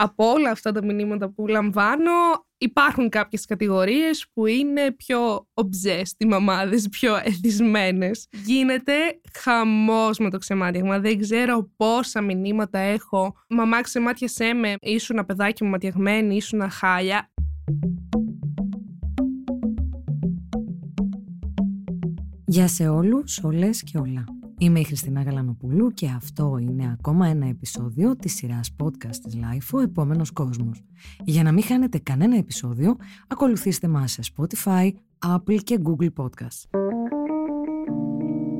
από όλα αυτά τα μηνύματα που λαμβάνω υπάρχουν κάποιες κατηγορίες που είναι πιο obsessed, οι μαμάδες, πιο εθισμένες. Γίνεται χαμός με το ξεμάτιαγμα. Δεν ξέρω πόσα μηνύματα έχω. Μαμά ξεμάτιασέ με, ήσουν παιδάκι μου ματιαγμένη, ήσουν χάλια. Γεια σε όλους, όλες και όλα. Είμαι η Χριστίνα Γαλανοπούλου και αυτό είναι ακόμα ένα επεισόδιο της σειράς podcast της Life, ο επόμενος κόσμος. Για να μην χάνετε κανένα επεισόδιο, ακολουθήστε μας σε Spotify, Apple και Google Podcast.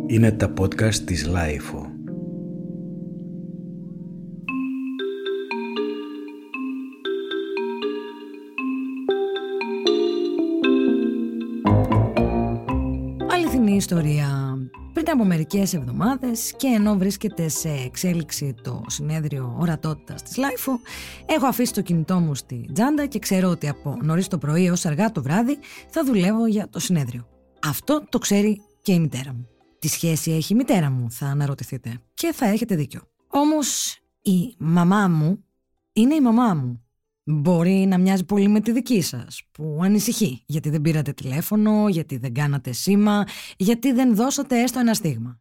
Είναι τα podcast της LiFO. Αληθινή ιστορία πριν από μερικές εβδομάδες και ενώ βρίσκεται σε εξέλιξη το συνέδριο ορατότητας της LiFO, έχω αφήσει το κινητό μου στη τζάντα και ξέρω ότι από νωρίς το πρωί έως αργά το βράδυ θα δουλεύω για το συνέδριο. Αυτό το ξέρει και η μητέρα μου. Τι σχέση έχει η μητέρα μου, θα αναρωτηθείτε. Και θα έχετε δίκιο. Όμως η μαμά μου είναι η μαμά μου. Μπορεί να μοιάζει πολύ με τη δική σας, που ανησυχεί γιατί δεν πήρατε τηλέφωνο, γιατί δεν κάνατε σήμα, γιατί δεν δώσατε έστω ένα στίγμα.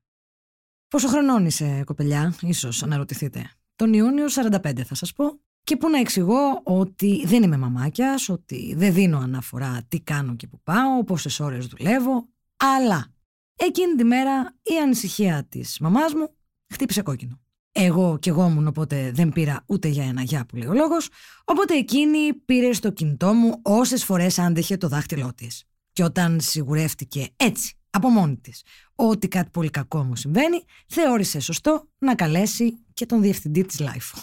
Πόσο χρονών είσαι, κοπελιά, ίσως αναρωτηθείτε. Τον Ιούνιο 45 θα σας πω. Και που να εξηγώ ότι δεν είμαι μαμάκιας, ότι δεν δίνω αναφορά τι κάνω και που πάω, πόσες ώρες δουλεύω, αλλά εκείνη τη μέρα η ανησυχία της μαμάς μου χτύπησε κόκκινο. Εγώ κι εγώ ήμουν οπότε δεν πήρα ούτε για ένα γεια που λέει ο λόγος, οπότε εκείνη πήρε στο κινητό μου όσες φορές άντεχε το δάχτυλό της. Και όταν σιγουρεύτηκε έτσι, από μόνη της, ότι κάτι πολύ κακό μου συμβαίνει, θεώρησε σωστό να καλέσει και τον διευθυντή της Life.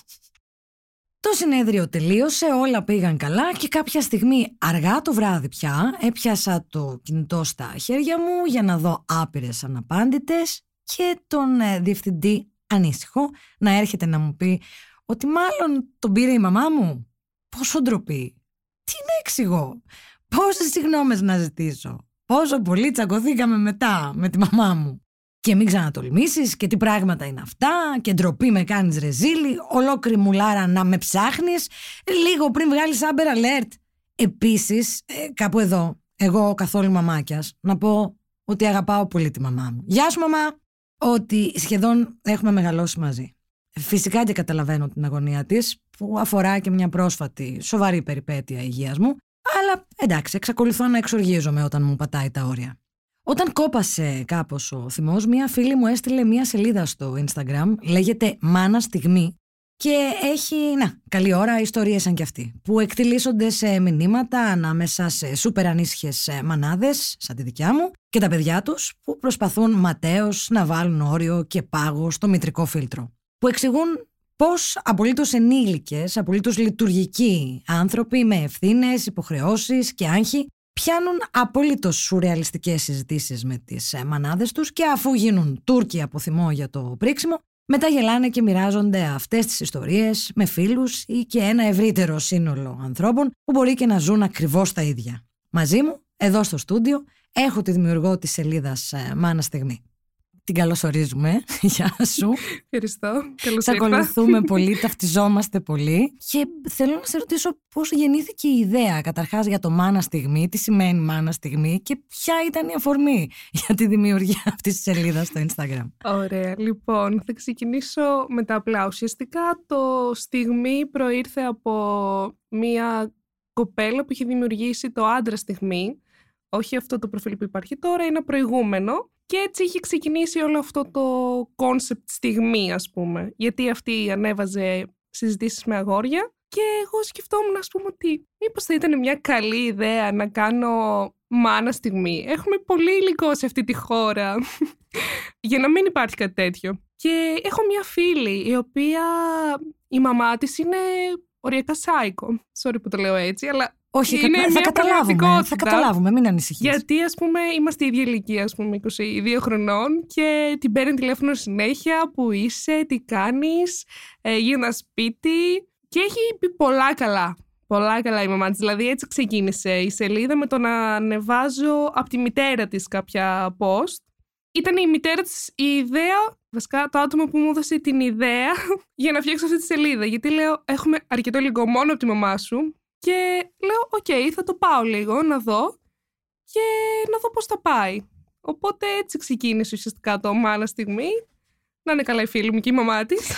Το συνέδριο τελείωσε, όλα πήγαν καλά και κάποια στιγμή αργά το βράδυ πια έπιασα το κινητό στα χέρια μου για να δω άπειρες αναπάντητες και τον ε, διευθυντή ανήσυχο να έρχεται να μου πει ότι μάλλον τον πήρε η μαμά μου. Πόσο ντροπή. Τι να εξηγώ. Πόσες συγγνώμες να ζητήσω. Πόσο πολύ τσακωθήκαμε μετά με τη μαμά μου. Και μην ξανατολμήσεις και τι πράγματα είναι αυτά και ντροπή με κάνεις ρεζίλι, ολόκληρη μουλάρα να με ψάχνεις λίγο πριν βγάλεις Amber Alert. Επίσης, ε, κάπου εδώ, εγώ καθόλου μαμάκιας, να πω ότι αγαπάω πολύ τη μαμά μου. Γεια σου μαμά! Ότι σχεδόν έχουμε μεγαλώσει μαζί. Φυσικά και καταλαβαίνω την αγωνία της που αφορά και μια πρόσφατη σοβαρή περιπέτεια υγείας μου αλλά εντάξει εξακολουθώ να εξοργίζομαι όταν μου πατάει τα όρια. Όταν κόπασε κάπως ο θυμός, μια φίλη μου έστειλε μια σελίδα στο Instagram, λέγεται «Μάνα Στιγμή» και έχει, να, καλή ώρα, ιστορίες σαν κι αυτή, που εκτιλήσονται σε μηνύματα ανάμεσα σε σούπερ ανήσυχες μανάδες, σαν τη δικιά μου, και τα παιδιά τους που προσπαθούν ματέως να βάλουν όριο και πάγο στο μητρικό φίλτρο. Που εξηγούν πώς απολύτως ενήλικες, απολύτως λειτουργικοί άνθρωποι με ευθύνες, υποχρεώσεις και άγχη πιάνουν απολύτως σουρεαλιστικές συζητήσεις με τις μανάδες τους και αφού γίνουν Τούρκοι από θυμό για το πρίξιμο, μετά γελάνε και μοιράζονται αυτές τις ιστορίες με φίλους ή και ένα ευρύτερο σύνολο ανθρώπων που μπορεί και να ζουν ακριβώς τα ίδια. Μαζί μου, εδώ στο στούντιο, Έχω τη δημιουργό της σελίδας ε, Μάνα Στιγμή. Την καλωσορίζουμε. Γεια σου. Ευχαριστώ. Καλώς Σε ακολουθούμε πολύ, ταυτιζόμαστε πολύ. Και θέλω να σε ρωτήσω πώς γεννήθηκε η ιδέα καταρχάς για το Μάνα Στιγμή, τι σημαίνει Μάνα Στιγμή και ποια ήταν η αφορμή για τη δημιουργία αυτής της σελίδας στο Instagram. Ωραία. Λοιπόν, θα ξεκινήσω με τα απλά. Ουσιαστικά το Στιγμή προήρθε από μία κοπέλα που είχε δημιουργήσει το Άντρα Στιγμή όχι αυτό το προφίλ που υπάρχει τώρα, είναι προηγούμενο. Και έτσι είχε ξεκινήσει όλο αυτό το concept στιγμή, ας πούμε. Γιατί αυτή ανέβαζε συζητήσεις με αγόρια και εγώ σκεφτόμουν, ας πούμε, ότι μήπως θα ήταν μια καλή ιδέα να κάνω μάνα στιγμή. Έχουμε πολύ υλικό σε αυτή τη χώρα για να μην υπάρχει κάτι τέτοιο. Και έχω μια φίλη η οποία η μαμά της είναι οριακά σάικο. Sorry που το λέω έτσι, αλλά όχι, είναι θα, θα καταλάβουμε. Θα καταλάβουμε, μην ανησυχείς. Γιατί, ας πούμε, είμαστε ίδια ηλικία, ας πούμε, 22 χρονών και την παίρνει τηλέφωνο συνέχεια. Που είσαι, τι κάνεις, ε, ένα σπίτι. Και έχει πει πολλά καλά. Πολλά καλά η μαμά της. Δηλαδή, έτσι ξεκίνησε η σελίδα με το να ανεβάζω από τη μητέρα της κάποια post. Ήταν η μητέρα της η ιδέα Βασικά το άτομο που μου έδωσε την ιδέα για να φτιάξω αυτή τη σελίδα. Γιατί λέω, έχουμε αρκετό υλικό μόνο από τη μαμά σου. Και λέω, οκ, θα το πάω λίγο να δω και να δω πώς θα πάει. Οπότε έτσι ξεκίνησε ουσιαστικά το μάνα στιγμή. Να είναι καλά η φίλη μου και η μαμά της.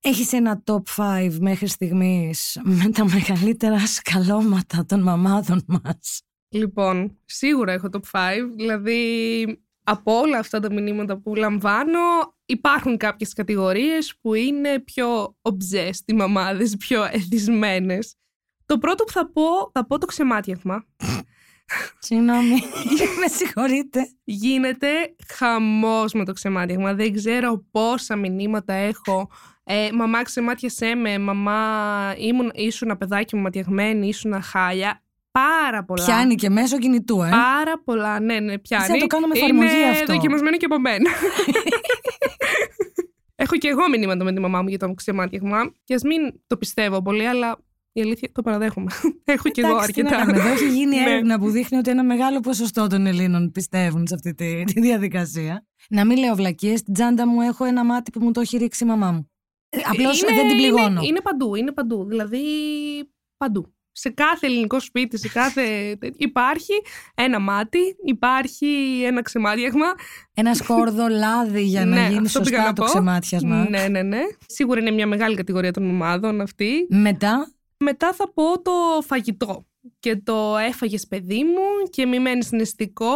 Έχεις ένα top 5 μέχρι στιγμής με τα μεγαλύτερα σκαλώματα των μαμάδων μας. Λοιπόν, σίγουρα έχω top 5. Δηλαδή, από όλα αυτά τα μηνύματα που λαμβάνω, υπάρχουν κάποιες κατηγορίες που είναι πιο obsessed οι μαμάδες, πιο εθισμένες. Το πρώτο που θα πω, θα πω το ξεμάτιαγμα. Συγγνώμη, με συγχωρείτε. Γίνεται χαμός με το ξεμάτιαγμα. Δεν ξέρω πόσα μηνύματα έχω. Ε, μαμά ξεμάτιασέ με, μαμά ήμουν, ήσουν παιδάκι μου ματιαγμένη, ήσουν χάλια. Πάρα πολλά. Πιάνει και μέσω κινητού, ε. Πάρα πολλά, ναι, ναι, πιάνει. Σαν να το κάνω με εφαρμογή Είναι αυτό. δοκιμασμένο και από μένα. Έχω και εγώ μηνύματα με τη μαμά μου για το ξεμάτιαγμα. Και ας μην το πιστεύω πολύ, αλλά η αλήθεια το παραδέχομαι. Έχω και εγώ Εντάξει, τι να αρκετά. κάνουμε. Εδώ έχει γίνει Ναι. έρευνα που δείχνει ότι ένα μεγάλο ποσοστό των Ελλήνων πιστεύουν σε αυτή τη, τη διαδικασία. Να μην λέω βλακίες, στην τσάντα μου έχω ένα μάτι που μου το έχει ρίξει η μαμά μου. Απλώς Είναι- δεν την πληγώνω. Είναι, είναι παντού, είναι παντού. Δηλαδή παντού. Σε κάθε ελληνικό σπίτι, σε κάθε. υπάρχει ένα μάτι, υπάρχει ένα ξεμάτιαγμα. Ένα σκόρδο λάδι για να Ναι, γίνει αυτό πήγα σωστά να το πω. ξεμάτιασμα. Ναι, ναι, ναι. Σίγουρα είναι μια μεγάλη κατηγορία των ομάδων αυτή. Μετά, Μετά θα πω το φαγητό. Και το έφαγες παιδί μου και μη μένεις νηστικό.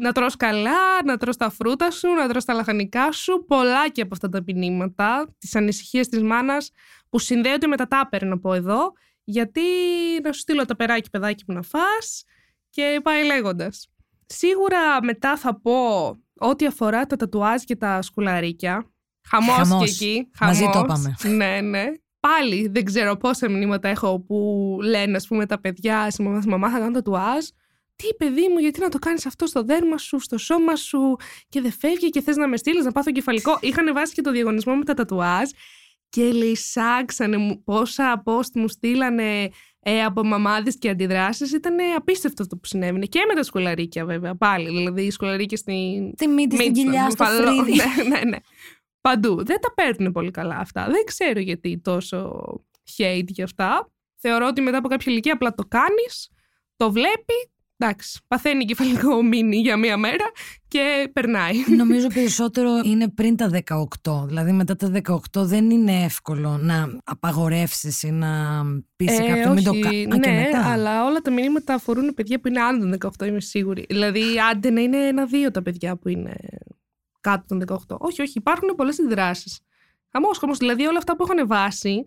Να τρως καλά, να τρως τα φρούτα σου, να τρως τα λαχανικά σου. Πολλά και από αυτά τα ποινήματα, τις ανησυχίες της μάνας που συνδέονται με τα τάπερ να πω εδώ. Γιατί να σου στείλω τα περάκι παιδάκι μου να φας και πάει λέγοντας. Σίγουρα μετά θα πω ό,τι αφορά τα τατουάζ και τα σκουλαρίκια. Χαμός, Χαμός. και εκεί. Μαζί το χαμός. είπαμε. Ναι, ναι. Πάλι δεν ξέρω πόσα μηνύματα έχω που λένε, ας πούμε, τα παιδιά στη μαμά, μαμά θα κάνω τατουάζ. Τι παιδί μου, γιατί να το κάνεις αυτό στο δέρμα σου, στο σώμα σου και δεν φεύγει και θες να με στείλεις να πάθω κεφαλικό. Είχαν βάσει και το διαγωνισμό με τα τατουάζ και λυσάξανε μου πόσα post μου στείλανε ε, από μαμάδες και αντιδράσεις. Ήταν απίστευτο αυτό που συνέβαινε. Και με τα σκουλαρίκια βέβαια πάλι. Δηλαδή οι σκουλαρίκια στην τη μύτη στην Μύτη, κοιλιά, στο στο φαλό. φρύδι. ναι, ναι, ναι. Παντού. Δεν τα παίρνουν πολύ καλά αυτά. Δεν ξέρω γιατί τόσο hate για αυτά. Θεωρώ ότι μετά από κάποια ηλικία απλά το κάνεις, το βλέπει, εντάξει, παθαίνει κεφαλικό μήνυ για μία μέρα και περνάει. Νομίζω περισσότερο είναι πριν τα 18. Δηλαδή μετά τα 18 δεν είναι εύκολο να απαγορεύσεις ή να πεις σε Ε, κάποιον μην το όχι, κάνει. και ναι, μετά. αλλά όλα τα μηνύματα αφορούν παιδιά που είναι άνω των 18, είμαι σίγουρη. Δηλαδή, άντε να είναι ένα-δύο τα παιδιά που είναι κάτω των 18. Όχι, όχι, υπάρχουν πολλές αντιδράσει. Χαμός, χαμός. Δηλαδή, όλα αυτά που έχω ανεβάσει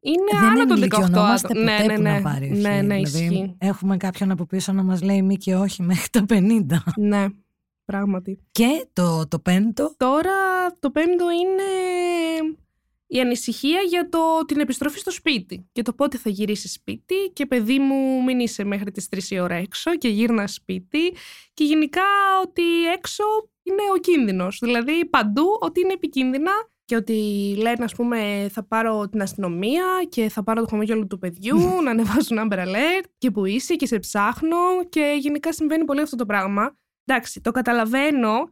είναι δεν άνω των 18 ενηλικιωνόμαστε άτομα. ποτέ Ναι, ναι, που ναι. να πάρει ευχή. ναι, ναι, δηλαδή, ισχύει. έχουμε κάποιον από πίσω να μας λέει μη και όχι μέχρι τα 50. Ναι, πράγματι. Και το, το πέμπτο, Τώρα το πέμπτο είναι η ανησυχία για το, την επιστροφή στο σπίτι και το πότε θα γυρίσει σπίτι και παιδί μου μην είσαι μέχρι τις 3 η ώρα έξω και γύρνα σπίτι και γενικά ότι έξω είναι ο κίνδυνος, δηλαδή παντού ότι είναι επικίνδυνα και ότι λένε ας πούμε θα πάρω την αστυνομία και θα πάρω το χαμόγελο του παιδιού να ανεβάσουν Amber Alert και που είσαι και σε ψάχνω και γενικά συμβαίνει πολύ αυτό το πράγμα. Εντάξει, το καταλαβαίνω,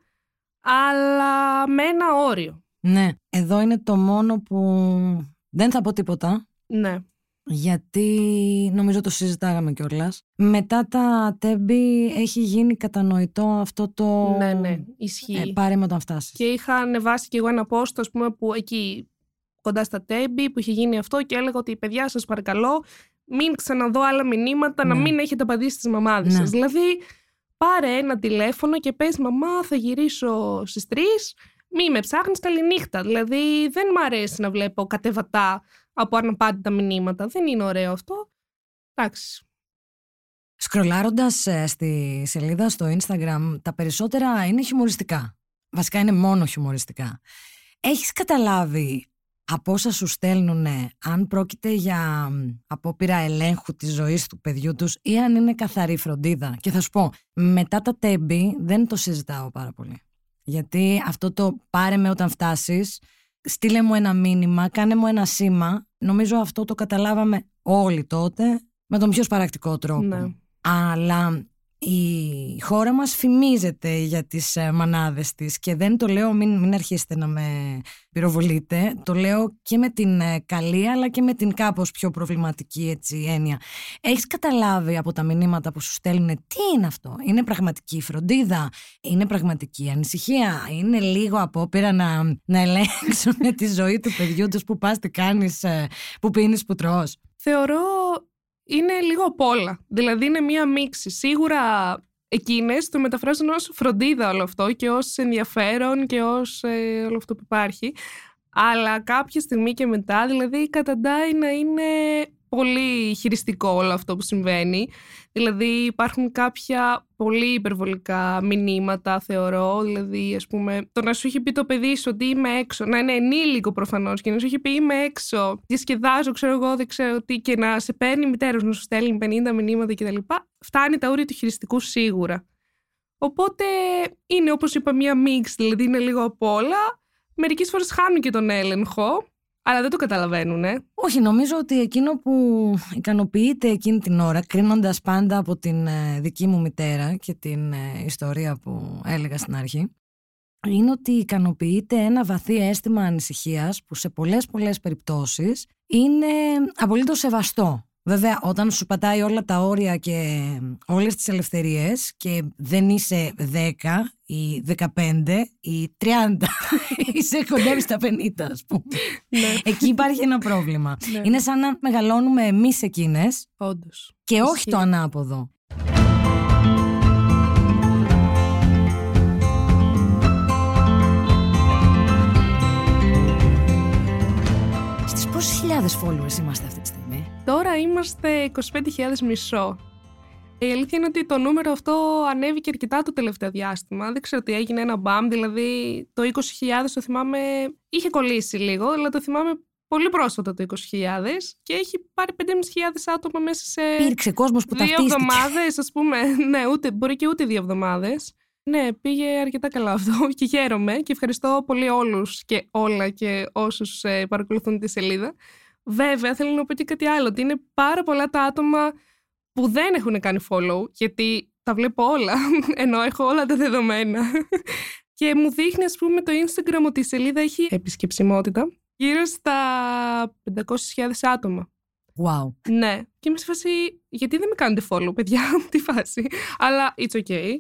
αλλά με ένα όριο. Ναι, εδώ είναι το μόνο που δεν θα πω τίποτα. Ναι. Γιατί νομίζω το συζητάγαμε κιόλας. Μετά τα τέμπη έχει γίνει κατανοητό αυτό το. Ναι, ναι, ισχύει. Ε, πάρε με όταν φτάσεις. Και είχα ανεβάσει κι εγώ ένα post, ας πούμε, που εκεί κοντά στα τέμπη που είχε γίνει αυτό και έλεγα ότι παιδιά σας παρακαλώ μην ξαναδώ άλλα μηνύματα, να Ναι. μην έχετε απαντήσει στις μαμάδες Ναι. σας. Δηλαδή πάρε ένα τηλέφωνο και πες μαμά θα γυρίσω στις 3, μη με ψάχνεις καληνύχτα. Δηλαδή δεν μ' αρέσει να βλέπω κατεβατά από αναπάντητα μηνύματα. Δεν είναι ωραίο αυτό. Εντάξει. Σκρολάροντας στη σελίδα στο Instagram, τα περισσότερα είναι χιουμοριστικά. Βασικά είναι μόνο χιουμοριστικά. Έχεις καταλάβει από όσα σου στέλνουν αν πρόκειται για μ, απόπειρα ελέγχου της ζωής του παιδιού τους ή αν είναι καθαρή φροντίδα; Και θα σου πω, μετά τα τέμπη δεν το συζητάω πάρα πολύ. Γιατί αυτό το πάρε με όταν φτάσεις, στείλε μου ένα μήνυμα, κάνε μου ένα σήμα. Νομίζω αυτό το καταλάβαμε όλοι τότε με τον πιο σπαρακτικό τρόπο. Ναι. Αλλά η χώρα μας φημίζεται για τις ε, μανάδες της και δεν το λέω, μην, μην αρχίσετε να με πυροβολείτε, το λέω και με την ε, καλή αλλά και με την κάπως πιο προβληματική έτσι, έννοια. Έχεις καταλάβει από τα μηνύματα που σου στέλνουν τι είναι αυτό, είναι πραγματική φροντίδα, είναι πραγματική ανησυχία, είναι λίγο απόπειρα να, να ελέγξουν τη ζωή του παιδιού τους που πας, τι κάνεις, ε, που πίνεις, που τρως; Θεωρώ είναι λίγο απ' όλα. Δηλαδή είναι μία μίξη. Σίγουρα εκείνες το μεταφράζουν ως φροντίδα όλο αυτό και ως ενδιαφέρον και ως ε, όλο αυτό που υπάρχει. Αλλά κάποια στιγμή και μετά, δηλαδή, καταντάει να είναι πολύ χειριστικό όλο αυτό που συμβαίνει. Δηλαδή υπάρχουν κάποια πολύ υπερβολικά μηνύματα, θεωρώ. Δηλαδή, ας πούμε, το να σου έχει πει το παιδί σου ότι είμαι έξω, να είναι ενήλικο προφανώς και να σου έχει πει είμαι έξω, διασκεδάζω, ξέρω εγώ, δεν ξέρω τι, και να σε παίρνει μητέρας να σου στέλνει 50 μηνύματα κτλ. Φτάνει τα όρια του χειριστικού σίγουρα. Οπότε είναι όπως είπα μία μίξ, δηλαδή είναι λίγο απ' όλα. Μερικές φορές χάνουν και τον έλεγχο αλλά δεν το καταλαβαίνουν, ε. Όχι, νομίζω ότι εκείνο που ικανοποιείται εκείνη την ώρα, κρίνοντας πάντα από την ε, δική μου μητέρα και την ε, ιστορία που έλεγα στην αρχή, είναι ότι ικανοποιείται ένα βαθύ αίσθημα ανησυχίας που σε πολλές πολλές περιπτώσεις είναι απολύτως σεβαστό. Βέβαια, όταν σου πατάει όλα τα όρια και όλες τις ελευθερίες και δεν είσαι 10 ή 15 ή 30, είσαι κοντεύει στα 50 ας πούμε. Ναι. Εκεί υπάρχει ένα πρόβλημα. Ναι. Είναι σαν να μεγαλώνουμε εμείς εκείνες Όντως. και όχι Ισχύει. το ανάποδο. Στις πόσες χιλιάδες followers είμαστε αυτή τη στιγμή; Τώρα είμαστε 25.000 μισό. Η αλήθεια είναι ότι το νούμερο αυτό ανέβηκε αρκετά το τελευταίο διάστημα. Δεν ξέρω τι έγινε ένα μπαμ, δηλαδή το 20.000 το θυμάμαι, είχε κολλήσει λίγο, αλλά το θυμάμαι πολύ πρόσφατα το 20.000 και έχει πάρει 5.500 άτομα μέσα σε Υπήρξε κόσμος που δύο ταυτίστηκε. εβδομάδες, ας πούμε. Ναι, ούτε, μπορεί και ούτε δύο εβδομάδες. Ναι, πήγε αρκετά καλά αυτό και χαίρομαι και ευχαριστώ πολύ όλους και όλα και όσους ε, παρακολουθούν τη σελίδα. Βέβαια, θέλω να πω και κάτι άλλο, ότι είναι πάρα πολλά τα άτομα που δεν έχουν κάνει follow, γιατί τα βλέπω όλα, ενώ έχω όλα τα δεδομένα. Και μου δείχνει, ας πούμε, το Instagram ότι η σελίδα έχει επισκεψιμότητα γύρω στα 500.000 άτομα. Wow. Ναι. Και είμαι σε φάση, γιατί δεν με κάνετε follow, παιδιά, τι φάση. Αλλά it's okay.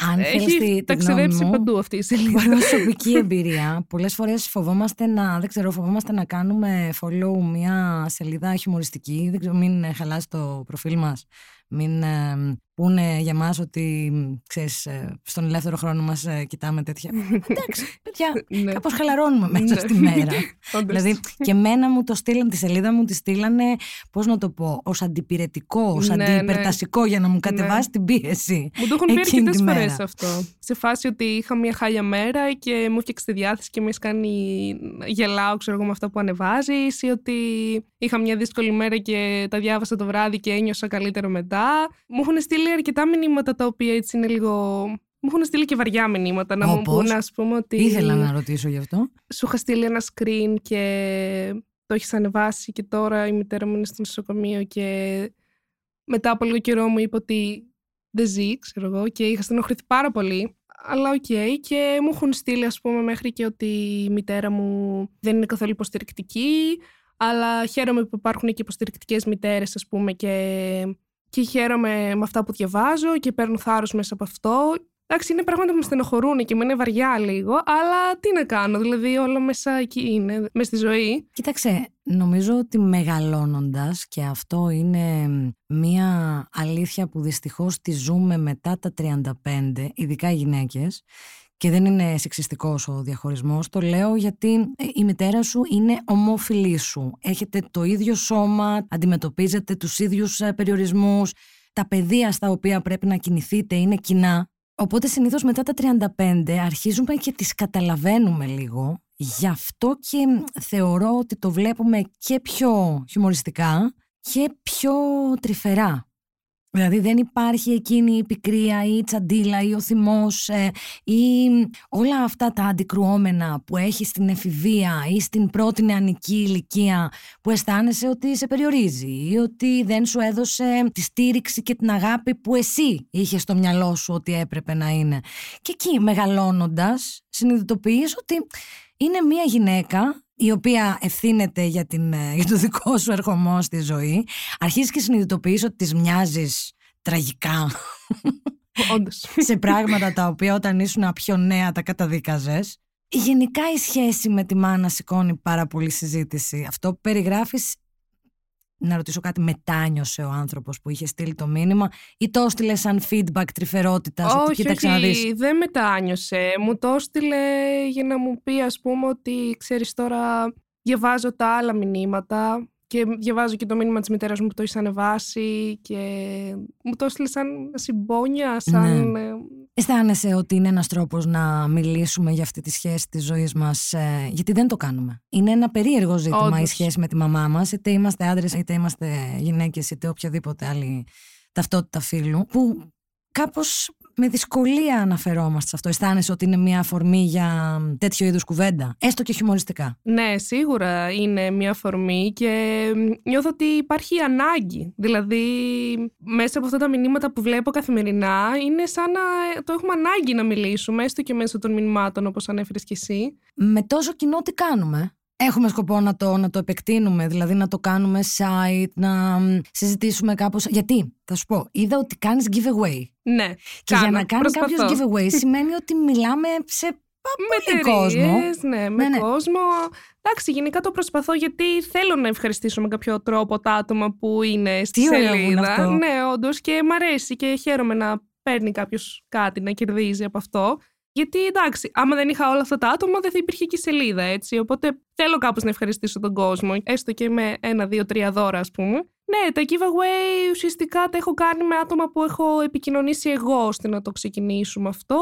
Αν θέλεις τη, Έχει τη ταξιδέψει γνώμη μου, παντού αυτή η σελίδα. προσωπική εμπειρία. Πολλές φορές φοβόμαστε να, δεν ξέρω, φοβόμαστε να κάνουμε follow μια σελίδα χιουμοριστική. Δεν ξέρω, μην ε, χαλάσει το προφίλ μας. Μην ε, πούνε για μας ότι, ξέρεις, ε, στον ελεύθερο χρόνο μας ε, κοιτάμε τέτοια. Εντάξει, παιδιά, Ναι. κάπως χαλαρώνουμε μέσα Ναι. στη μέρα. Όντως. δηλαδή, και εμένα μου το στείλαν, τη σελίδα μου τη στείλανε, πώς να το πω, ως αντιπυρετικό, ως Ναι, ναι. αντιυπερτασικό για να μου κατεβάσει την πίεση. Μου το έχουν πει εκείνη αρκετές τη φορές μέρα. αυτό. Σε φάση ότι είχα μια χάλια μέρα και μου έφτιαξε τη διάθεση και με έχει κάνει γελάω, ξέρω εγώ, με αυτά που ανεβάζεις, ή ότι είχα μια δύσκολη μέρα και τα διάβασα το βράδυ και ένιωσα καλύτερο μετά. Μου έχουν στείλει αρκετά μηνύματα τα οποία έτσι είναι λίγο. Μου έχουν στείλει και βαριά μηνύματα να μου Όπως; πούνε, ας πούμε, ότι. Ήθελα να ρωτήσω γι' αυτό. Σου είχα στείλει ένα screen και το έχεις ανεβάσει και τώρα η μητέρα μου είναι στο νοσοκομείο και μετά από λίγο καιρό μου είπε ότι δεν ζει, ξέρω εγώ, και είχα στενοχωρηθεί πάρα πολύ. Αλλά οκ, και μου έχουν στείλει, ας πούμε, μέχρι και ότι η μητέρα μου δεν είναι καθόλου υποστηρικτική, αλλά χαίρομαι που υπάρχουν και υποστηρικτικές μητέρες, ας πούμε, και, και χαίρομαι με αυτά που διαβάζω και παίρνω θάρρος μέσα από αυτό. Εντάξει, είναι πράγματα που με στενοχωρούν και μου είναι βαριά λίγο, αλλά τι να κάνω, δηλαδή όλα μέσα εκεί είναι, μέσα στη ζωή. Κοίταξε, νομίζω ότι μεγαλώνοντας και αυτό είναι μία αλήθεια που δυστυχώς τη ζούμε μετά τα 35, ειδικά οι γυναίκες, και δεν είναι σεξιστικός ο διαχωρισμός, το λέω γιατί ε, η μητέρα σου είναι ομόφιλή σου. Έχετε το ίδιο σώμα, αντιμετωπίζετε τους ίδιους ε, περιορισμούς, τα πεδία στα οποία πρέπει να κινηθείτε είναι κοινά. Οπότε συνήθως μετά τα 35 αρχίζουμε και τις καταλαβαίνουμε λίγο. Γι' αυτό και θεωρώ ότι το βλέπουμε και πιο χιουμοριστικά και πιο τρυφερά. Δηλαδή δεν υπάρχει εκείνη η πικρία ή η τσαντίλα ή ο θυμός ε, ή όλα αυτά τα αντικρουόμενα που έχει στην εφηβεία ή στην πρώτη νεανική ηλικία που αισθάνεσαι ότι σε περιορίζει ή ότι δεν σου έδωσε τη στήριξη και την αγάπη που εσύ είχες στο μυαλό σου ότι έπρεπε να είναι. Και εκεί μεγαλώνοντας συνειδητοποιείς ότι είναι μια γυναίκα η οποία ευθύνεται για, την, ε, για το δικό σου ερχομό στη ζωή, αρχίζεις και συνειδητοποιείς ότι τις μοιάζεις τραγικά. Όντως. σε πράγματα τα οποία όταν ήσουν πιο νέα τα καταδίκαζες. Γενικά η σχέση με τη μάνα σηκώνει πάρα πολύ συζήτηση. Αυτό που περιγράφεις να ρωτήσω κάτι, μετάνιωσε ο άνθρωπος που είχε στείλει το μήνυμα ή το έστειλε σαν feedback τρυφερότητας. Όχι, κοίταξε όχι, δεν μετάνιωσε. Μου το έστειλε για να μου πει, ας πούμε, ότι ξέρεις τώρα, διαβάζω τα άλλα μηνύματα και διαβάζω και το μήνυμα της μητέρας μου που το έχεις ανεβάσει και μου το έστειλε σαν συμπόνια, σαν... Ναι. Αισθάνεσαι ότι είναι ένας τρόπος να μιλήσουμε για αυτή τη σχέση της ζωής μας, ε, γιατί δεν το κάνουμε. Είναι ένα περίεργο ζήτημα Όντως. η σχέση με τη μαμά μας, είτε είμαστε άντρες, είτε είμαστε γυναίκες, είτε οποιαδήποτε άλλη ταυτότητα φίλου, που κάπως με δυσκολία αναφερόμαστε σε αυτό. Αισθάνεσαι ότι είναι μια αφορμή για τέτοιο είδους κουβέντα, έστω και χιουμοριστικά. Ναι, σίγουρα είναι μια αφορμή και νιώθω ότι υπάρχει ανάγκη. Δηλαδή, μέσα από αυτά τα μηνύματα που βλέπω καθημερινά, είναι σαν να το έχουμε ανάγκη να μιλήσουμε, έστω και μέσω των μηνυμάτων, όπως ανέφερες κι εσύ. Με τόσο κοινό τι κάνουμε; Έχουμε σκοπό να το, να το επεκτείνουμε, δηλαδή να το κάνουμε site, να συζητήσουμε κάπως. Γιατί, θα σου πω, είδα ότι κάνεις giveaway. Ναι, Και κάνω, για να κάνεις κάποιος giveaway σημαίνει ότι μιλάμε σε με πολύ κόσμο. Ναι, με ναι, ναι. κόσμο. Εντάξει, γενικά το προσπαθώ γιατί θέλω να ευχαριστήσω με κάποιο τρόπο τα άτομα που είναι στη Τι σελίδα. Αυτό. Ναι, όντως και μ' αρέσει και χαίρομαι να παίρνει κάποιος κάτι, να κερδίζει από αυτό. Γιατί εντάξει, άμα δεν είχα όλα αυτά τα άτομα, δεν θα υπήρχε και η σελίδα, έτσι. Οπότε θέλω κάπως να ευχαριστήσω τον κόσμο, έστω και με ένα, δύο, τρία δώρα, ας πούμε. Ναι, τα giveaway ουσιαστικά τα έχω κάνει με άτομα που έχω επικοινωνήσει εγώ ώστε να το ξεκινήσουμε αυτό.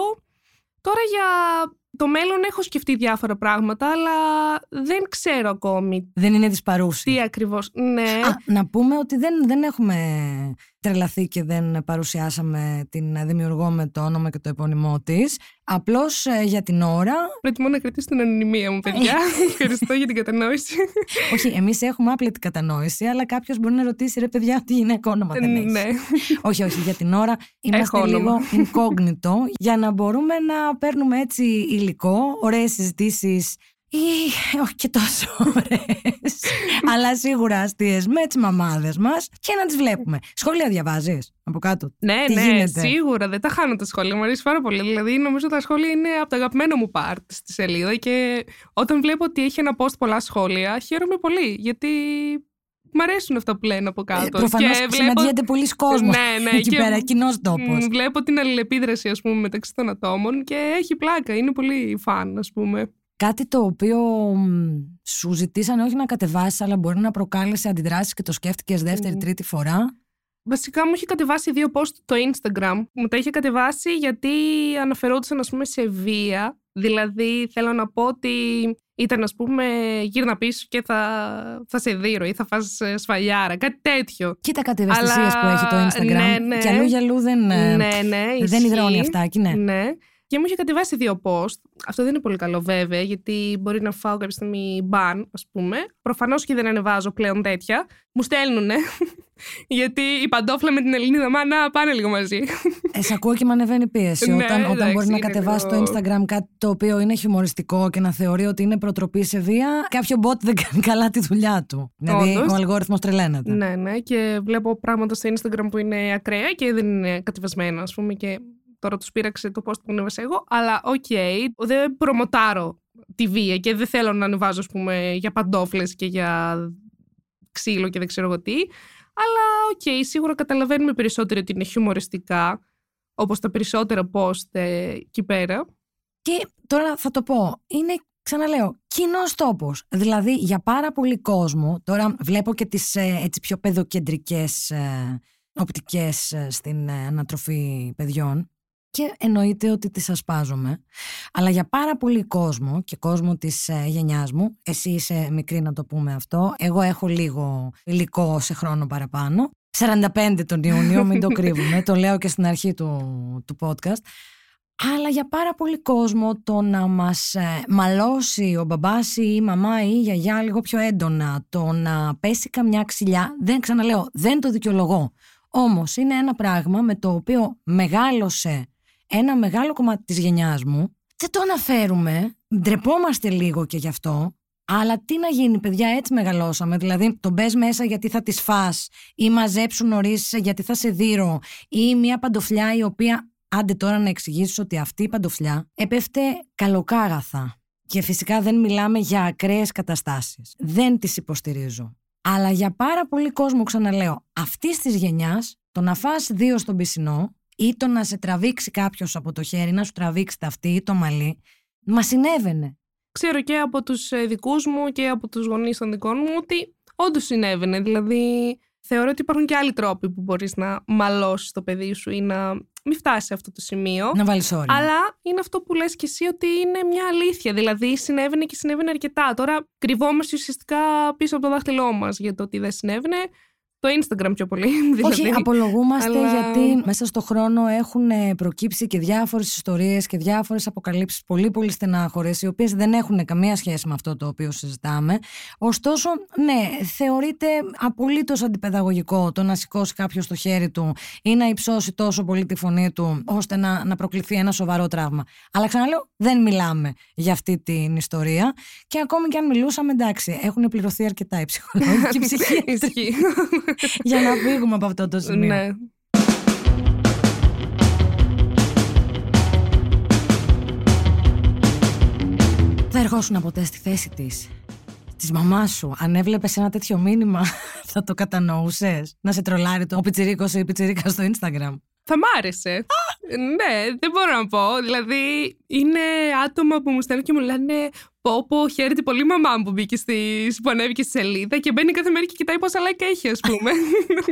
Τώρα για το μέλλον έχω σκεφτεί διάφορα πράγματα, αλλά δεν ξέρω ακόμη. Δεν είναι της παρούσης. Τι ακριβώς. Ναι. Α, να πούμε ότι δεν, δεν έχουμε τρελαθεί και δεν παρουσιάσαμε την δημιουργό με το όνομα και το επώνυμό της. Απλώς ε, για την ώρα. Προτιμώ να κρατήσω την ανωνυμία μου, παιδιά. Ευχαριστώ για την κατανόηση. Όχι, εμείς έχουμε άπλετη κατανόηση, αλλά κάποιος μπορεί να ρωτήσει ρε παιδιά, τι είναι όνομα δεν έχει. ναι. όχι, όχι, για την ώρα είμαστε Έχω λίγο όνομα. incognito για να μπορούμε να παίρνουμε έτσι υλικό, ωραίες συζητήσεις ή όχι και τόσο ωραίες, αλλά σίγουρα αστείες με τις μαμάδες μας και να τις βλέπουμε. Σχόλια διαβάζεις από κάτω; Ναι, Τι ναι, γίνεται; σίγουρα. Δεν τα χάνω τα σχόλια. Μου αρέσει πάρα πολύ. Δηλαδή, νομίζω τα σχόλια είναι από τα αγαπημένα μου part στη σελίδα και όταν βλέπω ότι έχει ένα post πολλά σχόλια, χαίρομαι πολύ. Γιατί μ' αρέσουν αυτά που λένε από κάτω. Ε, προφανώς και συναντιέται πολλοί κόσμος Ναι, ναι, εκεί και πέρα, κοινός τόπος. μ, Βλέπω την αλληλεπίδραση, ας πούμε, μεταξύ των ατόμων και έχει πλάκα. Είναι πολύ φαν, ας πούμε. Κάτι το οποίο μ, σου ζητήσανε όχι να κατεβάσεις αλλά μπορεί να προκάλεσε αντιδράσεις και το σκέφτηκες δεύτερη, τρίτη φορά; Βασικά μου είχε κατεβάσει δύο post το Instagram. Μου τα είχε κατεβάσει γιατί αναφερόντουσαν ας πούμε σε βία. Δηλαδή θέλω να πω ότι ήταν ας πούμε γύρνα πίσω και θα, θα σε δείρω ή θα φας ε, σφαλιάρα. Κάτι τέτοιο. Κοίτα κάτι ευαισθησίες Αλλά- που έχει το Instagram. ναι, ναι. Και αλλού για αλλού δεν, ε, ναι, ναι, δεν ισχύει. υδρώνει αυτάκι, ναι. Ναι. Και μου είχε κατεβάσει δύο post. Αυτό δεν είναι πολύ καλό βέβαια, γιατί μπορεί να φάω κάποια στιγμή μπαν, ας πούμε. Προφανώς και δεν ανεβάζω πλέον τέτοια. Μου στέλνουνε. γιατί η παντόφλα με την Ελληνίδα μάνα πάνε λίγο μαζί. Ε, σ' ακούω και με ανεβαίνει πίεση. Ναι, όταν, όταν εντάξει, μπορεί να είναι κατεβάσει λίγο- το Instagram κάτι το οποίο είναι χιουμοριστικό και να θεωρεί ότι είναι προτροπή σε βία, κάποιο bot δεν κάνει καλά τη δουλειά του. Δηλαδή Όντως. ο αλγόριθμος τρελαίνεται. ναι, ναι. Και βλέπω πράγματα στο Instagram που είναι ακραία και δεν είναι κατεβασμένα, ας πούμε. Και τώρα τους πείραξε το post που ανέβασα εγώ. Αλλά οκ, δεν προμοτάρω τη βία και δεν θέλω να ανεβάζω, ας πούμε, για παντόφλες και για ξύλο και δεν ξέρω εγώ τι. Αλλά οκ, σίγουρα καταλαβαίνουμε περισσότερο ότι είναι χιουμοριστικά, όπως τα περισσότερα post ε, εκεί πέρα. Και τώρα θα το πω, είναι ξαναλέω, κοινός τόπος. Δηλαδή για πάρα πολύ κόσμο, τώρα βλέπω και τις έτσι πιο παιδοκεντρικές ε, οπτικές στην ε, ανατροφή παιδιών. Και εννοείται ότι τις ασπάζομαι. Αλλά για πάρα πολύ κόσμο και κόσμο της ε, γενιάς μου, εσύ είσαι μικρή να το πούμε αυτό, εγώ έχω λίγο υλικό σε χρόνο παραπάνω, 45 τον Ιούνιο, μην το κρύβουμε, το λέω και στην αρχή του, του podcast. Αλλά για πάρα πολύ κόσμο το να μας ε, μαλώσει ο μπαμπάς ή η μαμά ή η γιαγιά λίγο πιο έντονα, το να πέσει καμιά ξυλιά, δεν ξαναλέω, δεν το δικαιολογώ. Όμως είναι ένα πράγμα με το οποίο μεγάλωσε ένα μεγάλο κομμάτι της γενιάς μου. Δεν το αναφέρουμε, ντρεπόμαστε λίγο και γι' αυτό, αλλά τι να γίνει, παιδιά, έτσι μεγαλώσαμε. Δηλαδή, τον μπες μέσα γιατί θα τη φας ή μαζέψουν νωρίς γιατί θα σε δείρω ή μια παντοφλιά η οποία Άντε τώρα να εξηγήσω ότι αυτή η παντοφλιά έπεφτε καλοκάγαθα. Και φυσικά δεν μιλάμε για ακραίες καταστάσεις. Δεν τις υποστηρίζω. Αλλά για πάρα πολύ κόσμο, ξαναλέω, αυτής της γενιάς, το να φας δύο στον πισινό ή το να σε τραβήξει κάποιος από το χέρι, να σου τραβήξει τα αυτή ή το μαλλί, μα συνέβαινε. Ξέρω και από τους ε, δικούς μου και από τους γονείς των δικών μου ότι όντως συνέβαινε. Δηλαδή, θεωρώ ότι υπάρχουν και άλλοι τρόποι που μπορείς να μαλώσεις το παιδί σου ή να μην φτάσει σε αυτό το σημείο. Να βάλεις όρια. Αλλά είναι αυτό που λες και εσύ ότι είναι μια αλήθεια. Δηλαδή συνέβαινε και συνέβαινε αρκετά. Τώρα κρυβόμαστε ουσιαστικά πίσω από το δάχτυλό μας για το ότι δεν συνέβαινε το Instagram πιο πολύ. Δηλαδή. Όχι, απολογούμαστε Αλλά- γιατί μέσα στο χρόνο έχουν ε, προκύψει και διάφορες ιστορίες και διάφορες αποκαλύψεις πολύ πολύ στενάχωρες, οι οποίες δεν έχουν καμία σχέση με αυτό το οποίο συζητάμε. Ωστόσο, ναι, θεωρείται απολύτως αντιπαιδαγωγικό το να σηκώσει κάποιος το χέρι του ή να υψώσει τόσο πολύ τη φωνή του, ώστε να, να προκληθεί ένα σοβαρό τραύμα. Αλλά ξαναλέω, δεν μιλάμε για αυτή την ιστορία. Και ακόμη και αν μιλούσαμε, εντάξει, έχουν πληρωθεί αρκετά οι ψυχολόγοι και οι ψυχίατροι Ισχύει. για να φύγουμε από αυτό το σημείο. ναι. Θα ερχόσουν ποτέ στη θέση της. Της μαμάς σου, αν έβλεπες ένα τέτοιο μήνυμα, θα το κατανοούσες. Να σε τρολάρει το ο πιτσιρίκος ή η πιτσιρίκα στο Instagram. Θα μ' άρεσε. ναι, δεν μπορώ να πω. Δηλαδή, είναι άτομα που μου στέλνουν και μου λένε Πω, πω, χαίρεται πολύ η μαμά μου που, μπήκες στη, που ανέβηκε στη σελίδα και μπαίνει κάθε μέρα και κοιτάει πόσα like έχει, ας πούμε.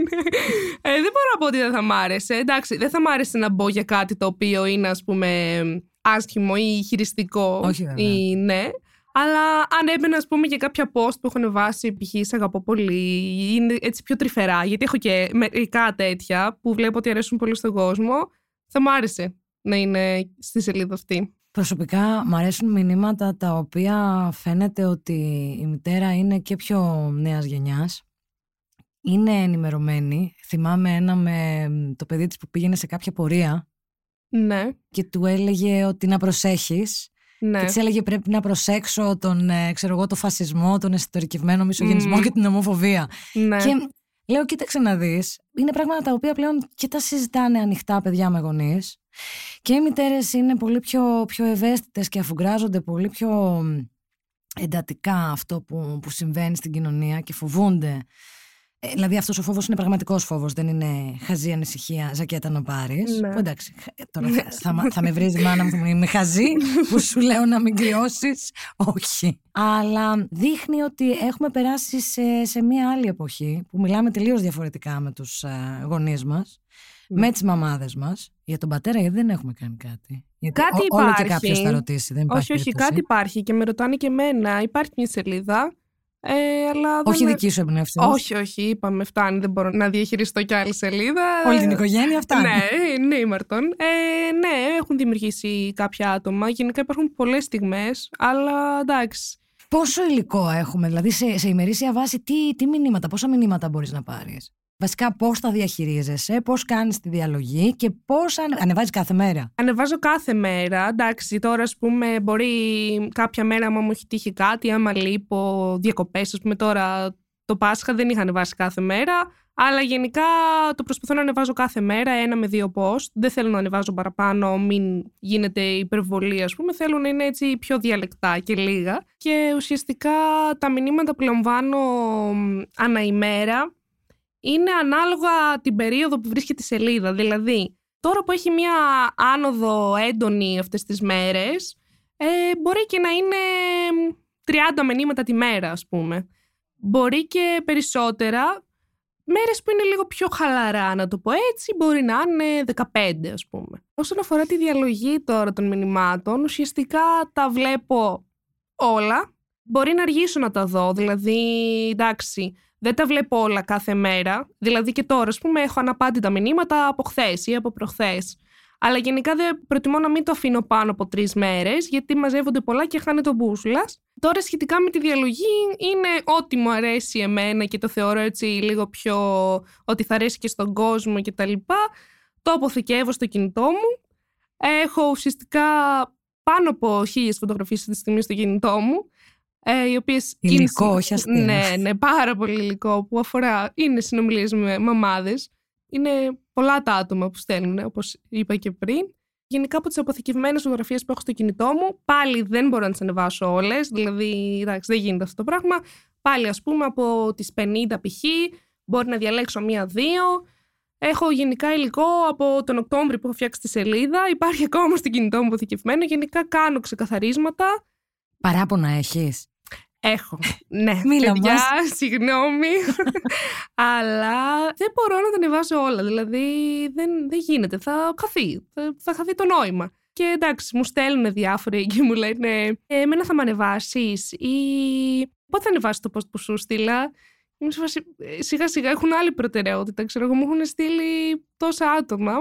ε, δεν μπορώ να πω ότι δεν θα μ' άρεσε. Εντάξει, δεν θα μ' άρεσε να μπω για κάτι το οποίο είναι, ας πούμε, άσχημο ή χειριστικό. Όχι, βέβαια. Ή, ναι. Αλλά αν έμπαινα, ας πούμε, για κάποια post που έχουν βάσει, π.χ. σε αγαπώ πολύ, είναι έτσι πιο τρυφερά, γιατί έχω και μερικά τέτοια που βλέπω ότι αρέσουν πολύ στον κόσμο, θα μου άρεσε να είναι στη σελίδα αυτή. Προσωπικά μου αρέσουν μηνύματα τα οποία φαίνεται ότι η μητέρα είναι και πιο νέας γενιάς. Είναι ενημερωμένη. Θυμάμαι ένα με το παιδί της που πήγαινε σε κάποια πορεία Ναι, και του έλεγε ότι να προσέχεις ναι. Και της έλεγε πρέπει να προσέξω τον, ε, ξέρω εγώ, το φασισμό, τον εσωτερικευμένο μισογενισμό Μμμ. και την ομοφοβία. ναι. Και λέω, κοίταξε να δεις. Είναι πράγματα τα οποία πλέον και τα συζητάνε ανοιχτά παιδιά με γονείς. Και οι μητέρες είναι πολύ πιο, πιο ευαίσθητες και αφουγκράζονται πολύ πιο μ, εντατικά αυτό που, που συμβαίνει στην κοινωνία και φοβούνται. Ε, δηλαδή αυτός ο φόβος είναι πραγματικός φόβος, δεν είναι χαζή ανησυχία, ζακέτα να πάρεις. Ναι. Εντάξει, χ- τώρα θα, θα, μα- θα με βρει η μάνα μου, θα μου είμαι χαζή που σου λέω να μην κρυώσει. Όχι. Αλλά δείχνει ότι έχουμε περάσει σε, σε μια άλλη εποχή που μιλάμε τελείως διαφορετικά με τους γονείς μας. Ναι. Με τις μαμάδες μας. Για τον πατέρα, γιατί δεν έχουμε κάνει κάτι. Γιατί Κάτι ό- όλο και υπάρχει. κάποιος θα ρωτήσει. Δεν υπάρχει όχι, όχι, περίπτωση. κάτι υπάρχει και με ρωτάνε και εμένα. Υπάρχει μια σελίδα. Ε, αλλά Όχι δεν... δική σου εμπνεύση. Όχι, όχι, είπαμε, φτάνει. Δεν μπορώ να διαχειριστώ κι άλλη σελίδα. Όλη την οικογένεια αυτά. Ναι, ναι, ήμαρτον. Ε, ναι, έχουν δημιουργήσει κάποια άτομα. Γενικά υπάρχουν πολλές στιγμές, αλλά εντάξει. Πόσο υλικό έχουμε, δηλαδή σε, σε ημερήσια βάση, τι, τι μηνύματα, πόσα μηνύματα μπορείς να πάρεις; Βασικά, πώς τα διαχειρίζεσαι, πώς κάνεις τη διαλογή και πώς ανεβάζεις κάθε μέρα; Ανεβάζω κάθε μέρα. Εντάξει, τώρα ας πούμε, μπορεί κάποια μέρα μου έχει τύχει κάτι, άμα λείπω διακοπές. Α πούμε, τώρα το Πάσχα δεν είχα ανεβάσει κάθε μέρα. Αλλά γενικά το προσπαθώ να ανεβάζω κάθε μέρα, ένα με δύο post. Δεν θέλω να ανεβάζω παραπάνω, μην γίνεται υπερβολή, ας πούμε. Θέλω να είναι έτσι πιο διαλεκτά και λίγα. Και ουσιαστικά τα μηνύματα που λαμβάνω μ, ανά ημέρα είναι ανάλογα την περίοδο που βρίσκεται η σελίδα. Δηλαδή, τώρα που έχει μία άνοδο έντονη αυτές τις μέρες, ε, μπορεί και να είναι 30 μηνύματα τη μέρα, ας πούμε. Μπορεί και περισσότερα. Μέρες που είναι λίγο πιο χαλαρά, να το πω έτσι, μπορεί να είναι 15, ας πούμε. Όσον αφορά τη διαλογή τώρα των μηνυμάτων, ουσιαστικά τα βλέπω όλα. Μπορεί να αργήσω να τα δω, δηλαδή, εντάξει, δεν τα βλέπω όλα κάθε μέρα. Δηλαδή και τώρα, ας πούμε, έχω αναπάντητα μηνύματα από χθες ή από προχθές. Αλλά γενικά δεν προτιμώ να μην το αφήνω πάνω από τρεις μέρες, γιατί μαζεύονται πολλά και χάνει το μπούσουλας. Τώρα, σχετικά με τη διαλογή, είναι ό,τι μου αρέσει εμένα και το θεωρώ έτσι λίγο πιο ότι θα αρέσει και στον κόσμο κτλ. Το αποθηκεύω στο κινητό μου. Έχω ουσιαστικά πάνω από χίλιες φωτογραφίες αυτή τη στιγμή στο κινητό μου. Ε, οι οποίες υλικό, είναι, όχι αστείος. Ναι, ναι, πάρα πολύ υλικό που αφορά, είναι συνομιλίες με μαμάδες. Είναι πολλά τα άτομα που στέλνουν, όπως είπα και πριν. Γενικά από τις αποθηκευμένες φωτογραφίες που έχω στο κινητό μου, πάλι δεν μπορώ να τις ανεβάσω όλες. Δηλαδή, εντάξει, δεν γίνεται αυτό το πράγμα. Πάλι, ας πούμε, από τις 50 π.χ. μπορεί να διαλέξω μία-δύο. Έχω γενικά υλικό από τον Οκτώβριο που έχω φτιάξει τη σελίδα. Υπάρχει ακόμα στο κινητό μου αποθηκευμένο. Γενικά κάνω ξεκαθαρίσματα. Παράπονα έχεις; Έχω. Ναι, Μίλα παιδιά, μας. συγγνώμη. Αλλά δεν μπορώ να τα ανεβάσω όλα. Δηλαδή δεν, δεν γίνεται. Θα χαθεί. Θα, θα χαθεί το νόημα. Και εντάξει, μου στέλνουν διάφοροι και μου λένε «Ε, Εμένα θα με ανεβάσεις ή πότε θα ανεβάσεις το post που σου στείλα; Είμαι σε φάση, «Ε, σιγά σιγά έχουν άλλη προτεραιότητα. Ξέρω εγώ, μου έχουν στείλει τόσα άτομα.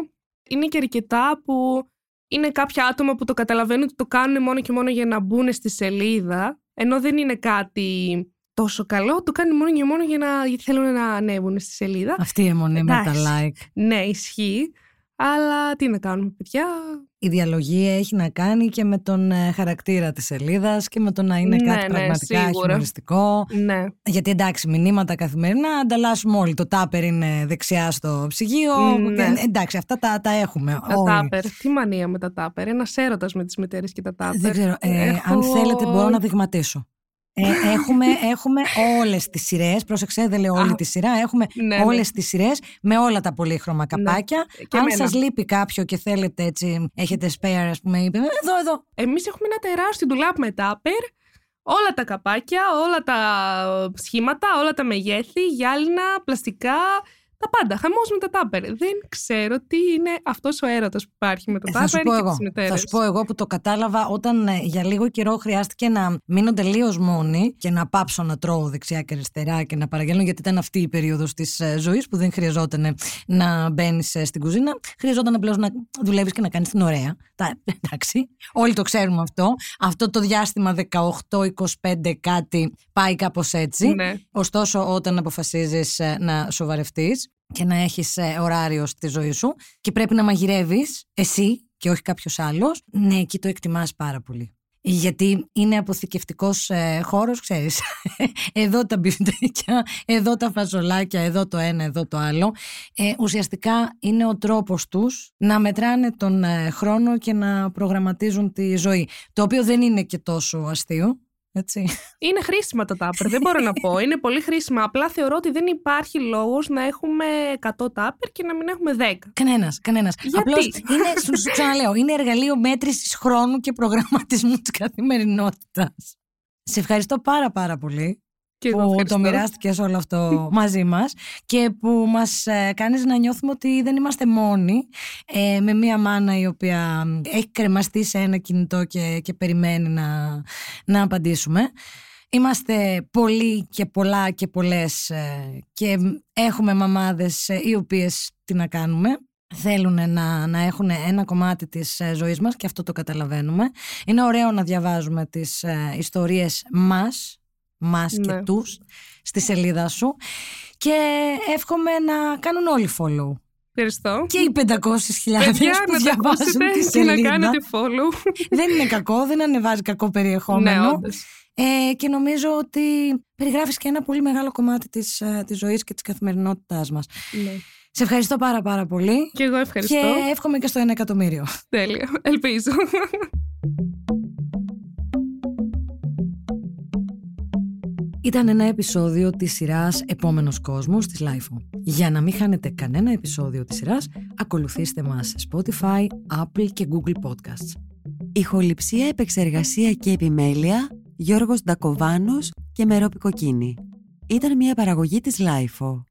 Είναι και αρκετά που είναι κάποια άτομα που το καταλαβαίνουν ότι το κάνουν μόνο και μόνο για να μπουν στη σελίδα ενώ δεν είναι κάτι τόσο καλό, το κάνει μόνο και μόνο για να, γιατί θέλουν να ανέβουν στη σελίδα. Αυτή η αιμονή με τα Εντάξει. like. Ναι, ισχύει. Αλλά τι να κάνουμε, παιδιά. Η διαλογή έχει να κάνει και με τον ε, χαρακτήρα της σελίδας και με το να είναι Ναι, κάτι ναι, πραγματικά σίγουρα. χιουμοριστικό. Ναι. Γιατί εντάξει, μηνύματα καθημερινά ανταλλάσσουμε όλοι. Το τάπερ είναι δεξιά στο ψυγείο. Ναι. Ε, Εντάξει, αυτά τα, τα έχουμε Τα όλοι. τάπερ. Τι μανία με τα τάπερ. Ένας έρωτας με τις μητέρες και τα τάπερ. Δεν ξέρω. Ε, Έχω- Αν θέλετε, μπορώ να δειγματίσω. Ε, έχουμε, έχουμε όλες τις σειρές. Πρόσεξε, δεν λέω όλη Α, τη σειρά. Έχουμε Ναι, ναι. όλες τις σειρές με όλα τα πολύχρωμα καπάκια. Και αν εμένα. σας λείπει κάποιο και θέλετε έτσι, έχετε spare, ας πούμε, είπε, εδώ, εδώ. Εμείς έχουμε ένα τεράστιο ντουλάπ με τάπερ. Όλα τα καπάκια, όλα τα σχήματα, όλα τα μεγέθη, γυάλινα, πλαστικά. Τα πάντα. Χαμός με τα τάπερ. Δεν ξέρω τι είναι αυτός ο έρωτας που υπάρχει με τα Ε, θα σου τάπερ πω και εγώ. τις μητέρε. Θα σου πω εγώ που το κατάλαβα όταν ε, για λίγο καιρό χρειάστηκε να μείνω τελείως μόνη και να πάψω να τρώω δεξιά και αριστερά και να παραγγέλνω, γιατί ήταν αυτή η περίοδος της ζωής που δεν χρειαζόταν να μπαίνεις στην κουζίνα. Χρειαζόταν απλώς να δουλεύεις και να κάνεις την ωραία. Τα, εντάξει, όλοι το ξέρουμε αυτό. Αυτό το διάστημα 18-25 κάτι πάει κάπως έτσι. Ναι. Ωστόσο, όταν αποφασίζεις να σοβαρευτείς και να έχεις ωράριο στη ζωή σου και πρέπει να μαγειρεύεις εσύ και όχι κάποιος άλλος, ναι, εκεί το εκτιμάς πάρα πολύ. Γιατί είναι αποθηκευτικός ε, χώρος, ξέρεις. εδώ τα μπιφτέκια, εδώ τα φασολάκια, εδώ το ένα, εδώ το άλλο. Ε, ουσιαστικά είναι ο τρόπος τους να μετράνε τον ε, χρόνο και να προγραμματίζουν τη ζωή. Το οποίο δεν είναι και τόσο αστείο. Έτσι. Είναι χρήσιμα τα τάπερ, δεν μπορώ να πω. Είναι πολύ χρήσιμα. Απλά θεωρώ ότι δεν υπάρχει λόγος να έχουμε 100 τάπερ και να μην έχουμε 10. Κανένας, κανένας. Γιατί; Απλώς είναι, σου, σου ξαναλέω, είναι εργαλείο μέτρησης χρόνου και προγραμματισμού της καθημερινότητας. Σε ευχαριστώ πάρα πάρα πολύ Και εγώ που ευχαριστώ. το μοιράστηκες όλο αυτό μαζί μας και που μας ε, κάνεις να νιώθουμε ότι δεν είμαστε μόνοι ε, με μία μάνα η οποία έχει κρεμαστεί σε ένα κινητό και, και περιμένει να, να απαντήσουμε. Είμαστε πολλοί και πολλά και πολλές ε, και έχουμε μαμάδες ε, οι οποίες τι να κάνουμε. Θέλουν να, να έχουν ένα κομμάτι της ε, ζωής μας και αυτό το καταλαβαίνουμε. Είναι ωραίο να διαβάζουμε τις ε, ιστορίες μας, μας και Ναι. τους, στη σελίδα σου και εύχομαι να κάνουν όλοι follow. Ευχαριστώ. Και οι 500.000 Παιδιά, που να τα διαβάζουν ακούσετε τη και να σελίδα. κάνετε follow. Δεν είναι κακό, δεν ανεβάζει κακό ναι, περιεχόμενο. όντως. Ε, και νομίζω ότι περιγράφεις και ένα πολύ μεγάλο κομμάτι της, ε, της ζωής και της καθημερινότητάς μας. Ναι. Σε ευχαριστώ πάρα πάρα πολύ Και εγώ ευχαριστώ. και εύχομαι και στο ένα εκατομμύριο. Τέλεια. Ελπίζω. Ήταν ένα επεισόδιο της σειράς «Επόμενος κόσμος» της LIFO. Για να μην χάνετε κανένα επεισόδιο της σειράς, ακολουθήστε μας σε Spotify, Apple και Google Podcasts. Ηχοληψία, επεξεργασία και επιμέλεια Γιώργος Ντακοβάνος και Μερόπη Κοκκίνη. Ήταν μια παραγωγή της LiFO.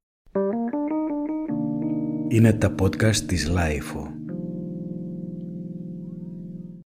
Είναι τα podcast της LiFO.